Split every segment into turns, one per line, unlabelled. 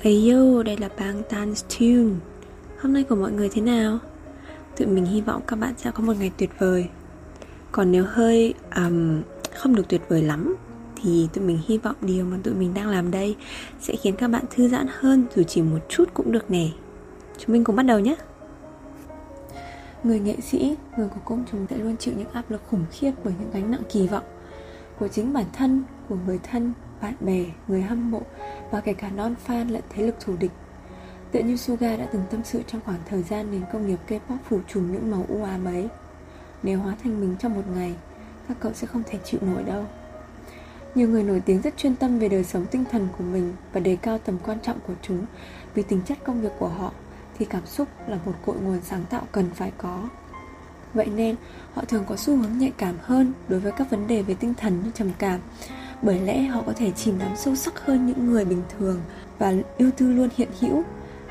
Hey yo, đây là Bangtan's Tune. Hôm nay của mọi người thế nào? Tụi mình hy vọng các bạn sẽ có một ngày tuyệt vời. Còn nếu hơi um, không được tuyệt vời lắm Thì tụi mình hy vọng điều mà tụi mình đang làm đây Sẽ khiến các bạn thư giãn hơn dù chỉ một chút cũng được nè. Chúng mình cùng bắt đầu nhé. Người nghệ sĩ, người của công chúng sẽ luôn chịu những áp lực khủng khiếp bởi những gánh nặng kỳ vọng Của chính bản thân, của người thân, bạn bè, người hâm mộ và kể cả non-fan lẫn thế lực thù địch. Tựa như Suga đã từng tâm sự trong khoảng thời gian nền công nghiệp K-pop phủ trùm những màu u ám ấy. Nếu hóa thành mình trong một ngày, các cậu sẽ không thể chịu nổi đâu. Nhiều người nổi tiếng rất chuyên tâm về đời sống tinh thần của mình và đề cao tầm quan trọng của chúng vì tính chất công việc của họ thì cảm xúc là một cội nguồn sáng tạo cần phải có. Vậy nên, họ thường có xu hướng nhạy cảm hơn đối với các vấn đề về tinh thần như trầm cảm, bởi lẽ họ có thể chìm đắm sâu sắc hơn những người bình thường và ưu tư luôn hiện hữu.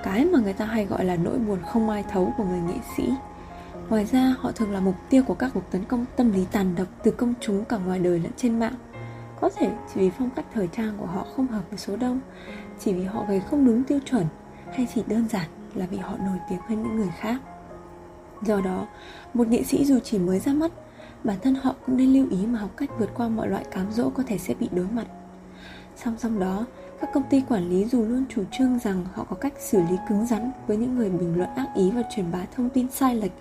Cái mà người ta hay gọi là nỗi buồn không ai thấu của người nghệ sĩ. Ngoài ra, họ thường là mục tiêu của các cuộc tấn công tâm lý tàn độc từ công chúng cả ngoài đời lẫn trên mạng. Có thể chỉ vì phong cách thời trang của họ không hợp với số đông, chỉ vì họ gầy không đúng tiêu chuẩn, hay chỉ đơn giản là vì họ nổi tiếng hơn những người khác. Do đó, một nghệ sĩ dù chỉ mới ra mắt bản thân họ cũng nên lưu ý mà học cách vượt qua mọi loại cám dỗ có thể sẽ bị đối mặt. Song song đó, các công ty quản lý dù luôn chủ trương rằng họ có cách xử lý cứng rắn với những người bình luận ác ý và truyền bá thông tin sai lệch.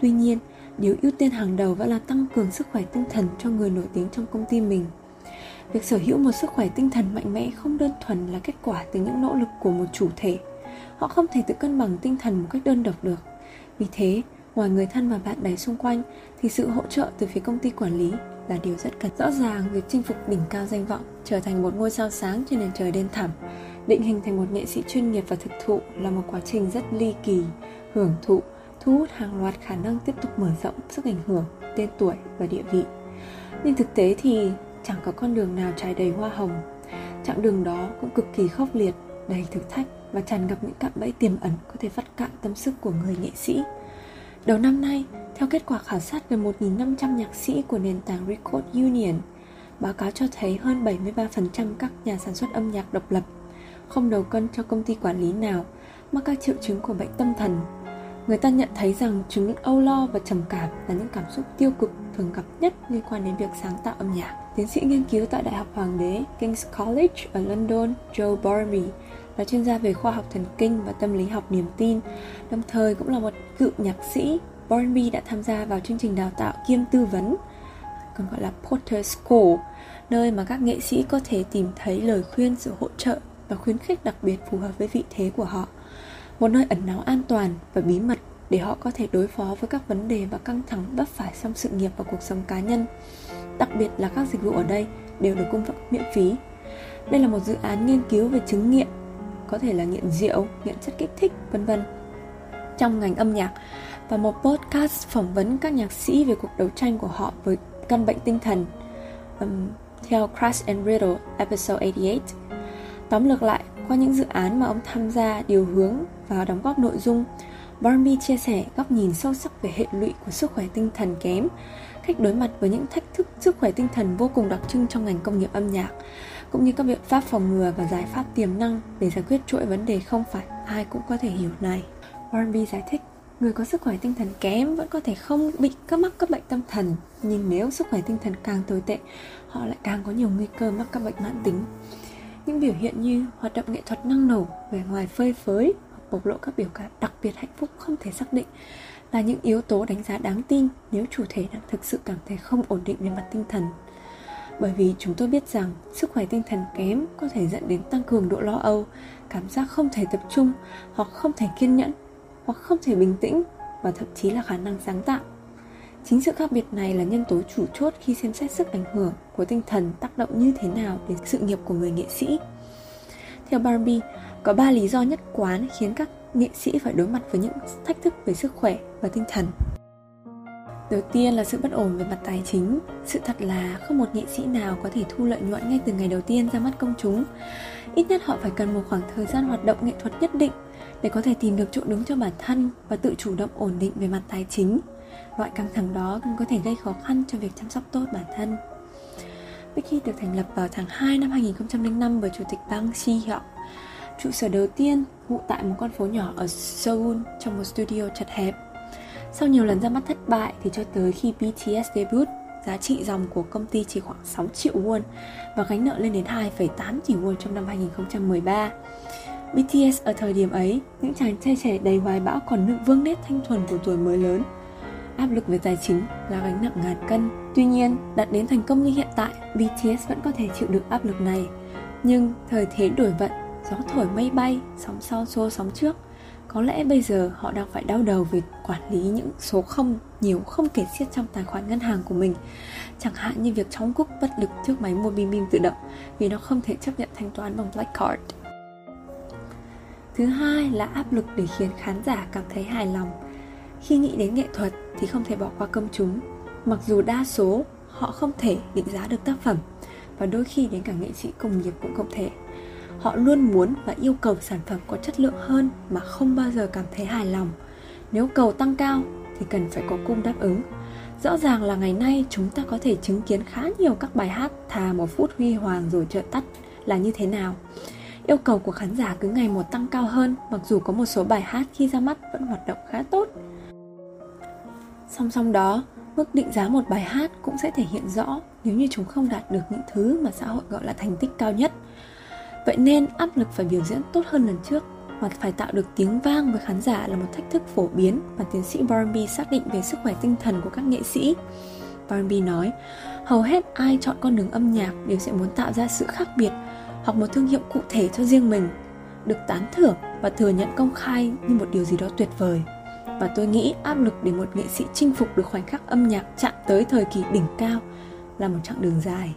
Tuy nhiên, điều ưu tiên hàng đầu vẫn là tăng cường sức khỏe tinh thần cho người nổi tiếng trong công ty mình. Việc sở hữu một sức khỏe tinh thần mạnh mẽ không đơn thuần là kết quả từ những nỗ lực của một chủ thể. Họ không thể tự cân bằng tinh thần một cách đơn độc được. Vì thế ngoài người thân và bạn bè xung quanh, thì sự hỗ trợ từ phía công ty quản lý là điều rất cần. Rõ ràng, việc chinh phục đỉnh cao danh vọng, trở thành một ngôi sao sáng trên nền trời đen thẳm, định hình thành một nghệ sĩ chuyên nghiệp và thực thụ là một quá trình rất ly kỳ, hưởng thụ, thu hút hàng loạt khả năng tiếp tục mở rộng sức ảnh hưởng, tên tuổi và địa vị. Nhưng thực tế thì chẳng có con đường nào trải đầy hoa hồng. Chặng đường đó cũng cực kỳ khốc liệt, đầy thử thách và tràn ngập những cạm bẫy tiềm ẩn có thể vắt cạn tâm sức của người nghệ sĩ. Đầu năm nay, theo kết quả khảo sát gần 1.500 nhạc sĩ của nền tảng Record Union, báo cáo cho thấy hơn 73% các nhà sản xuất âm nhạc độc lập không đầu cân cho công ty quản lý nào mắc các triệu chứng của bệnh tâm thần. Người ta nhận thấy rằng chứng âu lo và trầm cảm là những cảm xúc tiêu cực thường gặp nhất liên quan đến việc sáng tạo âm nhạc. Tiến sĩ nghiên cứu tại Đại học Hoàng đế King's College ở London, Joe Barmy là chuyên gia về khoa học thần kinh và tâm lý học niềm tin, đồng thời cũng là một cựu nhạc sĩ. Barnby đã tham gia vào chương trình đào tạo kiêm tư vấn, còn gọi là Porter School, nơi mà các nghệ sĩ có thể tìm thấy lời khuyên, sự hỗ trợ và khuyến khích đặc biệt phù hợp với vị thế của họ. Một nơi ẩn náu an toàn và bí mật để họ có thể đối phó với các vấn đề và căng thẳng vấp phải trong sự nghiệp và cuộc sống cá nhân. Đặc biệt là các dịch vụ ở đây đều được cung cấp miễn phí. Đây là một dự án nghiên cứu về chứng nghiện có thể là nghiện rượu, nghiện chất kích thích, vân vân trong ngành âm nhạc và một podcast phỏng vấn các nhạc sĩ về cuộc đấu tranh của họ với căn bệnh tinh thần um, theo Crash and Riddle episode 88. Tóm lược lại, qua những dự án mà ông tham gia điều hướng và đóng góp nội dung, Barnby chia sẻ góc nhìn sâu sắc về hệ lụy của sức khỏe tinh thần kém, cách đối mặt với những thách thức sức khỏe tinh thần vô cùng đặc trưng trong ngành công nghiệp âm nhạc cũng như các biện pháp phòng ngừa và giải pháp tiềm năng để giải quyết chuỗi vấn đề không phải ai cũng có thể hiểu này. Warren giải thích, người có sức khỏe tinh thần kém vẫn có thể không bị các mắc các bệnh tâm thần, nhưng nếu sức khỏe tinh thần càng tồi tệ, họ lại càng có nhiều nguy cơ mắc các bệnh mãn tính. Những biểu hiện như hoạt động nghệ thuật năng nổ, vẻ ngoài phơi phới hoặc bộc lộ các biểu cảm đặc biệt hạnh phúc không thể xác định là những yếu tố đánh giá đáng tin nếu chủ thể đang thực sự cảm thấy không ổn định về mặt tinh thần bởi vì chúng tôi biết rằng sức khỏe tinh thần kém có thể dẫn đến tăng cường độ lo âu cảm giác không thể tập trung hoặc không thể kiên nhẫn hoặc không thể bình tĩnh và thậm chí là khả năng sáng tạo. Chính sự khác biệt này là nhân tố chủ chốt khi xem xét sức ảnh hưởng của tinh thần tác động như thế nào đến sự nghiệp của người nghệ sĩ. Theo Barbie, có ba lý do nhất quán khiến các nghệ sĩ phải đối mặt với những thách thức về sức khỏe và tinh thần. Đầu tiên là sự bất ổn về mặt tài chính. Sự thật là không một nghệ sĩ nào có thể thu lợi nhuận ngay từ ngày đầu tiên ra mắt công chúng. Ít nhất họ phải cần một khoảng thời gian hoạt động nghệ thuật nhất định Để có thể tìm được chỗ đứng cho bản thân Và tự chủ động ổn định về mặt tài chính. Loại căng thẳng đó cũng có thể gây khó khăn cho việc chăm sóc tốt bản thân. Wiki được thành lập vào tháng 2 năm 2005 bởi Chủ tịch Bang Si Hyuk Trụ sở đầu tiên ngụ tại một con phố nhỏ ở Seoul trong một studio chật hẹp. Sau nhiều lần ra mắt thất bại thì cho tới khi BTS debut, giá trị dòng của công ty chỉ khoảng 6 triệu won và gánh nợ lên đến 2,8 tỷ won trong năm 2013. BTS ở thời điểm ấy, những chàng trai trẻ đầy hoài bão còn nữ vương nét thanh thuần của tuổi mới lớn. Áp lực về tài chính là gánh nặng ngàn cân. Tuy nhiên, đạt đến thành công như hiện tại, BTS vẫn có thể chịu được áp lực này. Nhưng thời thế đổi vận, gió thổi mây bay, sóng sau xô sóng trước. Có lẽ bây giờ họ đang phải đau đầu vì quản lý những số không, nhiều không kể xiết trong tài khoản ngân hàng của mình. Chẳng hạn như việc chống cúc bất lực trước máy mua bim bim tự động, vì nó không thể chấp nhận thanh toán bằng Black Card. Thứ hai là áp lực để khiến khán giả cảm thấy hài lòng. Khi nghĩ đến nghệ thuật thì không thể bỏ qua công chúng. Mặc dù đa số họ không thể định giá được tác phẩm, và đôi khi đến cả nghệ sĩ công nghiệp cũng không thể. Họ luôn muốn và yêu cầu sản phẩm có chất lượng hơn mà không bao giờ cảm thấy hài lòng. Nếu cầu tăng cao thì cần phải có cung đáp ứng. Rõ ràng là ngày nay chúng ta có thể chứng kiến khá nhiều các bài hát thà một phút huy hoàng rồi chợt tắt là như thế nào. Yêu cầu của khán giả cứ ngày một tăng cao hơn mặc dù có một số bài hát khi ra mắt vẫn hoạt động khá tốt. Song song đó, mức định giá một bài hát cũng sẽ thể hiện rõ nếu như chúng không đạt được những thứ mà xã hội gọi là thành tích cao nhất. Vậy nên áp lực phải biểu diễn tốt hơn lần trước và phải tạo được tiếng vang với khán giả là một thách thức phổ biến mà tiến sĩ Barnby xác định về sức khỏe tinh thần của các nghệ sĩ. Barnby nói, hầu hết ai chọn con đường âm nhạc đều sẽ muốn tạo ra sự khác biệt hoặc một thương hiệu cụ thể cho riêng mình, được tán thưởng và thừa nhận công khai như một điều gì đó tuyệt vời. Và tôi nghĩ áp lực để một nghệ sĩ chinh phục được khoảnh khắc âm nhạc chạm tới thời kỳ đỉnh cao là một chặng đường dài.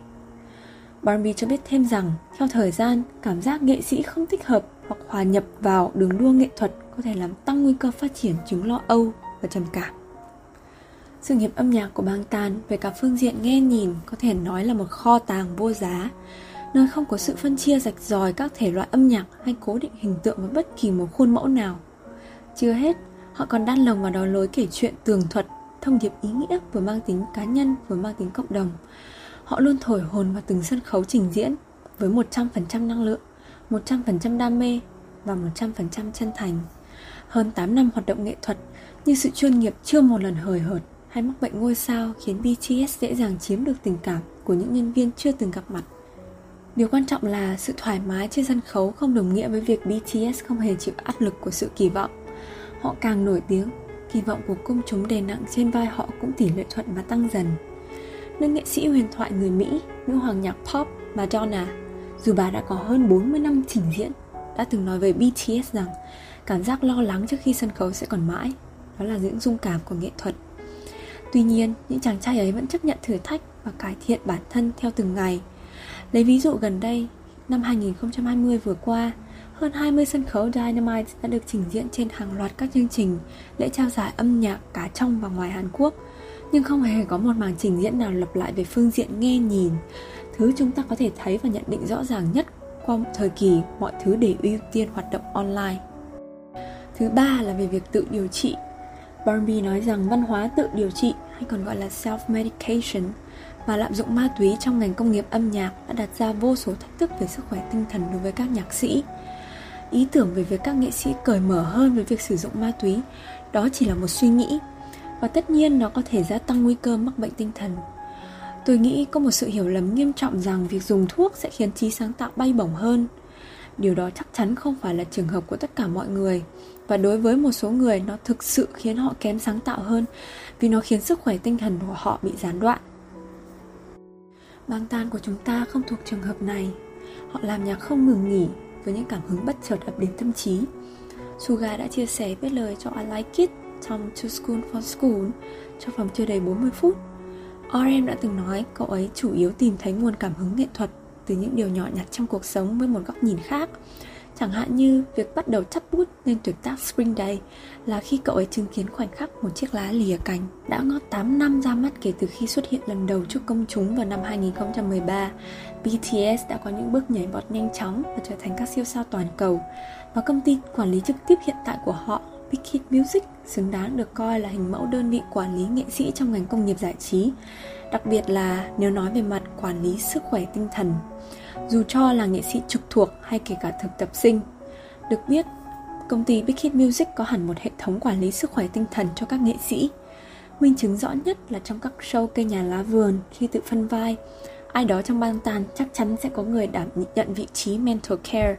Barbie cho biết thêm rằng, theo thời gian, cảm giác nghệ sĩ không thích hợp hoặc hòa nhập vào đường đua nghệ thuật có thể làm tăng nguy cơ phát triển chứng lo âu và trầm cảm. Sự nghiệp âm nhạc của bang Tan về cả phương diện nghe nhìn có thể nói là một kho tàng vô giá, nơi không có sự phân chia rạch ròi các thể loại âm nhạc hay cố định hình tượng với bất kỳ một khuôn mẫu nào. Chưa hết, họ còn đan lồng vào đó lối kể chuyện tường thuật, thông điệp ý nghĩa vừa mang tính cá nhân vừa mang tính cộng đồng. Họ luôn thổi hồn vào từng sân khấu trình diễn với 100% năng lượng, 100% đam mê và 100% chân thành. Hơn 8 năm hoạt động nghệ thuật, như sự chuyên nghiệp chưa một lần hời hợt hay mắc bệnh ngôi sao khiến BTS dễ dàng chiếm được tình cảm của những nhân viên chưa từng gặp mặt. Điều quan trọng là sự thoải mái trên sân khấu không đồng nghĩa với việc BTS không hề chịu áp lực của sự kỳ vọng. Họ càng nổi tiếng, kỳ vọng của công chúng đè nặng trên vai họ cũng tỷ lệ thuận mà tăng dần. Nữ nghệ sĩ huyền thoại người Mỹ, nữ hoàng nhạc pop Madonna, dù bà đã có hơn 40 năm trình diễn, đã từng nói về BTS rằng cảm giác lo lắng trước khi sân khấu sẽ còn mãi, đó là những dung cảm của nghệ thuật. Tuy nhiên, những chàng trai ấy vẫn chấp nhận thử thách và cải thiện bản thân theo từng ngày – Lấy ví dụ gần đây, năm 2020 vừa qua, hơn 20 sân khấu Dynamite đã được trình diễn trên hàng loạt các chương trình lễ trao giải âm nhạc cả trong và ngoài Hàn Quốc, nhưng không hề có một màn trình diễn nào lặp lại về phương diện nghe nhìn, thứ chúng ta có thể thấy và nhận định rõ ràng nhất qua một thời kỳ mọi thứ để ưu tiên hoạt động online. Thứ ba là về việc tự điều trị. Barnaby nói rằng văn hóa tự điều trị hay còn gọi là self-medication và lạm dụng ma túy trong ngành công nghiệp âm nhạc đã đặt ra vô số thách thức về sức khỏe tinh thần đối với các nhạc sĩ. Ý tưởng về việc các nghệ sĩ cởi mở hơn với việc sử dụng ma túy đó chỉ là một suy nghĩ và tất nhiên nó có thể gia tăng nguy cơ mắc bệnh tinh thần. Tôi nghĩ có một sự hiểu lầm nghiêm trọng rằng việc dùng thuốc sẽ khiến trí sáng tạo bay bổng hơn. Điều đó chắc chắn không phải là trường hợp của tất cả mọi người và đối với một số người, nó thực sự khiến họ kém sáng tạo hơn vì nó khiến sức khỏe tinh thần của họ bị gián đoạn. Bang tan của chúng ta không thuộc trường hợp này Họ làm nhạc không ngừng nghỉ Với những cảm hứng bất chợt ập đến tâm trí Suga đã chia sẻ viết lời cho I Like It trong To School for School cho vòng chưa đầy 40 phút. RM đã từng nói cậu ấy chủ yếu tìm thấy nguồn cảm hứng nghệ thuật từ những điều nhỏ nhặt trong cuộc sống với một góc nhìn khác Chẳng hạn như việc bắt đầu chắp bút lên tuyệt tác Spring Day là khi cậu ấy chứng kiến khoảnh khắc một chiếc lá lìa cành đã ngót 8 năm ra mắt kể từ khi xuất hiện lần đầu trước công chúng vào năm 2013. BTS đã có những bước nhảy vọt nhanh chóng và trở thành các siêu sao toàn cầu và công ty quản lý trực tiếp hiện tại của họ Big Hit Music xứng đáng được coi là hình mẫu đơn vị quản lý nghệ sĩ trong ngành công nghiệp giải trí, đặc biệt là nếu nói về mặt quản lý sức khỏe tinh thần dù cho là nghệ sĩ trực thuộc hay kể cả thực tập sinh. Được biết, công ty Big Hit Music có hẳn một hệ thống quản lý sức khỏe tinh thần cho các nghệ sĩ. Minh chứng rõ nhất là trong các show cây nhà lá vườn khi tự phân vai, ai đó trong ban tàn chắc chắn sẽ có người đảm nhận vị trí mental care.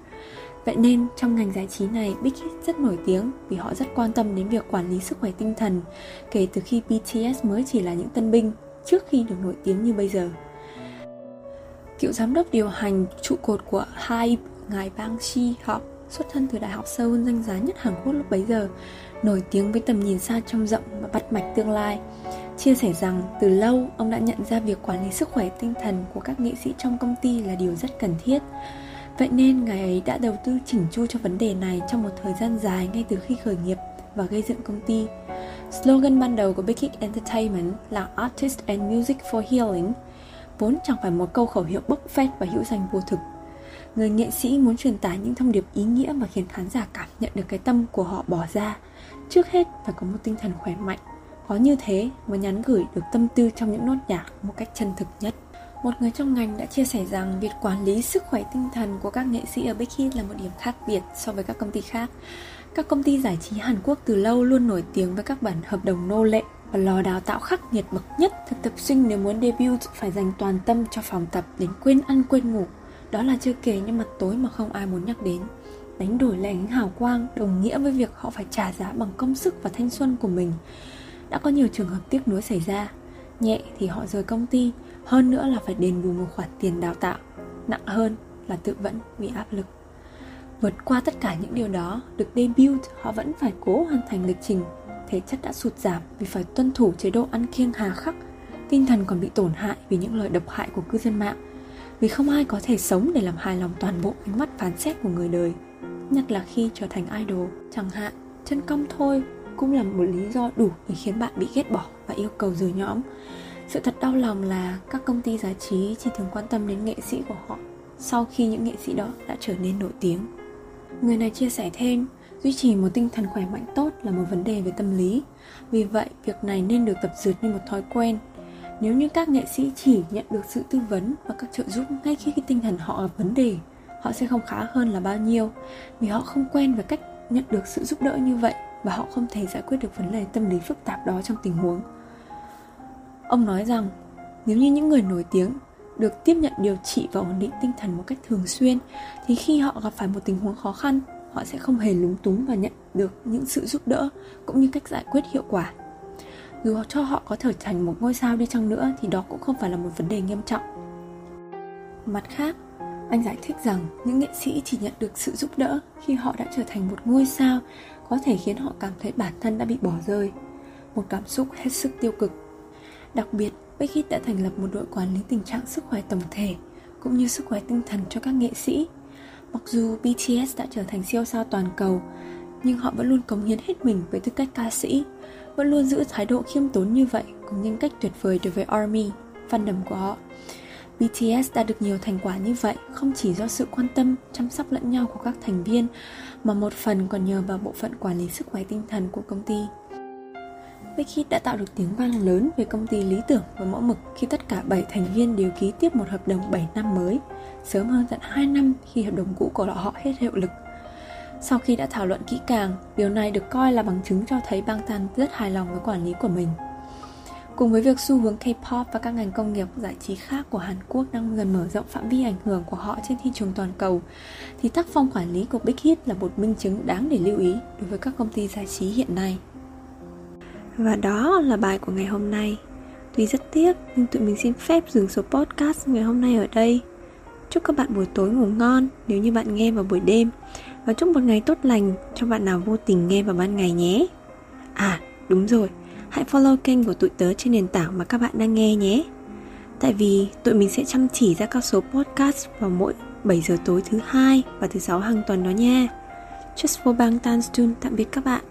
Vậy nên trong ngành giải trí này, Big Hit rất nổi tiếng vì họ rất quan tâm đến việc quản lý sức khỏe tinh thần kể từ khi BTS mới chỉ là những tân binh trước khi được nổi tiếng như bây giờ. Cựu giám đốc điều hành trụ cột của HYBE, ngài Bang Shi Học, xuất thân từ Đại học Seoul danh giá nhất Hàn Quốc lúc bấy giờ, nổi tiếng với tầm nhìn xa trông rộng và bắt mạch tương lai. Chia sẻ rằng từ lâu ông đã nhận ra việc quản lý sức khỏe tinh thần của các nghệ sĩ trong công ty là điều rất cần thiết. Vậy nên ngài ấy đã đầu tư chỉnh chu cho vấn đề này trong một thời gian dài ngay từ khi khởi nghiệp và gây dựng công ty. Slogan ban đầu của Big Kick Entertainment là Artist and Music for Healing, vốn chẳng phải một câu khẩu hiệu bốc phét và hữu danh vô thực. Người nghệ sĩ muốn truyền tải những thông điệp ý nghĩa và khiến khán giả cảm nhận được cái tâm của họ bỏ ra. Trước hết phải có một tinh thần khỏe mạnh. Có như thế mới nhắn gửi được tâm tư trong những nốt nhạc một cách chân thực nhất. Một người trong ngành đã chia sẻ rằng việc quản lý sức khỏe tinh thần của các nghệ sĩ ở Big Hit là một điểm khác biệt so với các công ty khác. Các công ty giải trí Hàn Quốc từ lâu luôn nổi tiếng với các bản hợp đồng nô lệ và lò đào tạo khắc nghiệt bậc nhất. Thực tập sinh nếu muốn debut phải dành toàn tâm cho phòng tập đến quên ăn quên ngủ. Đó là chưa kể những mặt tối mà không ai muốn nhắc đến. Đánh đổi lại ánh hào quang đồng nghĩa với việc họ phải trả giá bằng công sức và thanh xuân của mình. Đã có nhiều trường hợp tiếc nuối xảy ra. Nhẹ thì họ rời công ty, hơn nữa là phải đền bù một khoản tiền đào tạo. Nặng hơn là tự vẫn vì áp lực. Vượt qua tất cả những điều đó, được debut, họ vẫn phải cố hoàn thành lịch trình. Thể chất đã sụt giảm vì phải tuân thủ chế độ ăn kiêng hà khắc. Tinh thần còn bị tổn hại vì những lời độc hại của cư dân mạng. Vì không ai có thể sống để làm hài lòng toàn bộ ánh mắt phán xét của người đời. Nhất là khi trở thành idol, chẳng hạn, chân cong thôi cũng là một lý do đủ để khiến bạn bị ghét bỏ và yêu cầu rời nhóm. Sự thật đau lòng là các công ty giải trí chỉ thường quan tâm đến nghệ sĩ của họ sau khi những nghệ sĩ đó đã trở nên nổi tiếng. Người này chia sẻ thêm, duy trì một tinh thần khỏe mạnh tốt là một vấn đề về tâm lý. Vì vậy, việc này nên được tập dượt như một thói quen. Nếu như các nghệ sĩ chỉ nhận được sự tư vấn và các trợ giúp ngay khi tinh thần họ gặp vấn đề, họ sẽ không khá hơn là bao nhiêu vì họ không quen với cách nhận được sự giúp đỡ như vậy và họ không thể giải quyết được vấn đề tâm lý phức tạp đó trong tình huống. Ông nói rằng, nếu như những người nổi tiếng được tiếp nhận điều trị và ổn định tinh thần một cách thường xuyên thì khi họ gặp phải một tình huống khó khăn họ sẽ không hề lúng túng và nhận được những sự giúp đỡ cũng như cách giải quyết hiệu quả. Dù cho họ có trở thành một ngôi sao đi chăng nữa thì đó cũng không phải là một vấn đề nghiêm trọng. Mặt khác anh giải thích rằng những nghệ sĩ chỉ nhận được sự giúp đỡ khi họ đã trở thành một ngôi sao có thể khiến họ cảm thấy bản thân đã bị bỏ rơi. Một cảm xúc hết sức tiêu cực đặc biệt Beckett đã thành lập một đội quản lý tình trạng sức khỏe tổng thể cũng như sức khỏe tinh thần cho các nghệ sĩ. Mặc dù BTS đã trở thành siêu sao toàn cầu, nhưng họ vẫn luôn cống hiến hết mình với tư cách ca sĩ, vẫn luôn giữ thái độ khiêm tốn như vậy cùng nhân cách tuyệt vời đối với ARMY, fandom của họ. BTS đã được nhiều thành quả như vậy không chỉ do sự quan tâm, chăm sóc lẫn nhau của các thành viên, mà một phần còn nhờ vào bộ phận quản lý sức khỏe tinh thần của công ty. Big Hit đã tạo được tiếng vang lớn về công ty lý tưởng và mẫu mực khi tất cả 7 thành viên đều ký tiếp một hợp đồng 7 năm mới, sớm hơn tận 2 năm khi hợp đồng cũ của họ hết hiệu lực. Sau khi đã thảo luận kỹ càng, điều này được coi là bằng chứng cho thấy Bangtan rất hài lòng với quản lý của mình. Cùng với việc xu hướng K-pop và các ngành công nghiệp giải trí khác của Hàn Quốc đang dần mở rộng phạm vi ảnh hưởng của họ trên thị trường toàn cầu, thì tác phong quản lý của Big Hit là một minh chứng đáng để lưu ý đối với các công ty giải trí hiện nay. Và đó là bài của ngày hôm nay. Tuy rất tiếc nhưng tụi mình xin phép dừng số podcast ngày hôm nay ở đây. Chúc các bạn buổi tối ngủ ngon nếu như bạn nghe vào buổi đêm. Và chúc một ngày tốt lành cho bạn nào vô tình nghe vào ban ngày nhé. À đúng rồi, hãy follow kênh của tụi tớ trên nền tảng mà các bạn đang nghe nhé. Tại vì tụi mình sẽ chăm chỉ ra các số podcast vào mỗi 7 giờ tối thứ hai và thứ sáu hàng tuần đó nha. Just for Bangtan Stun tạm biệt các bạn.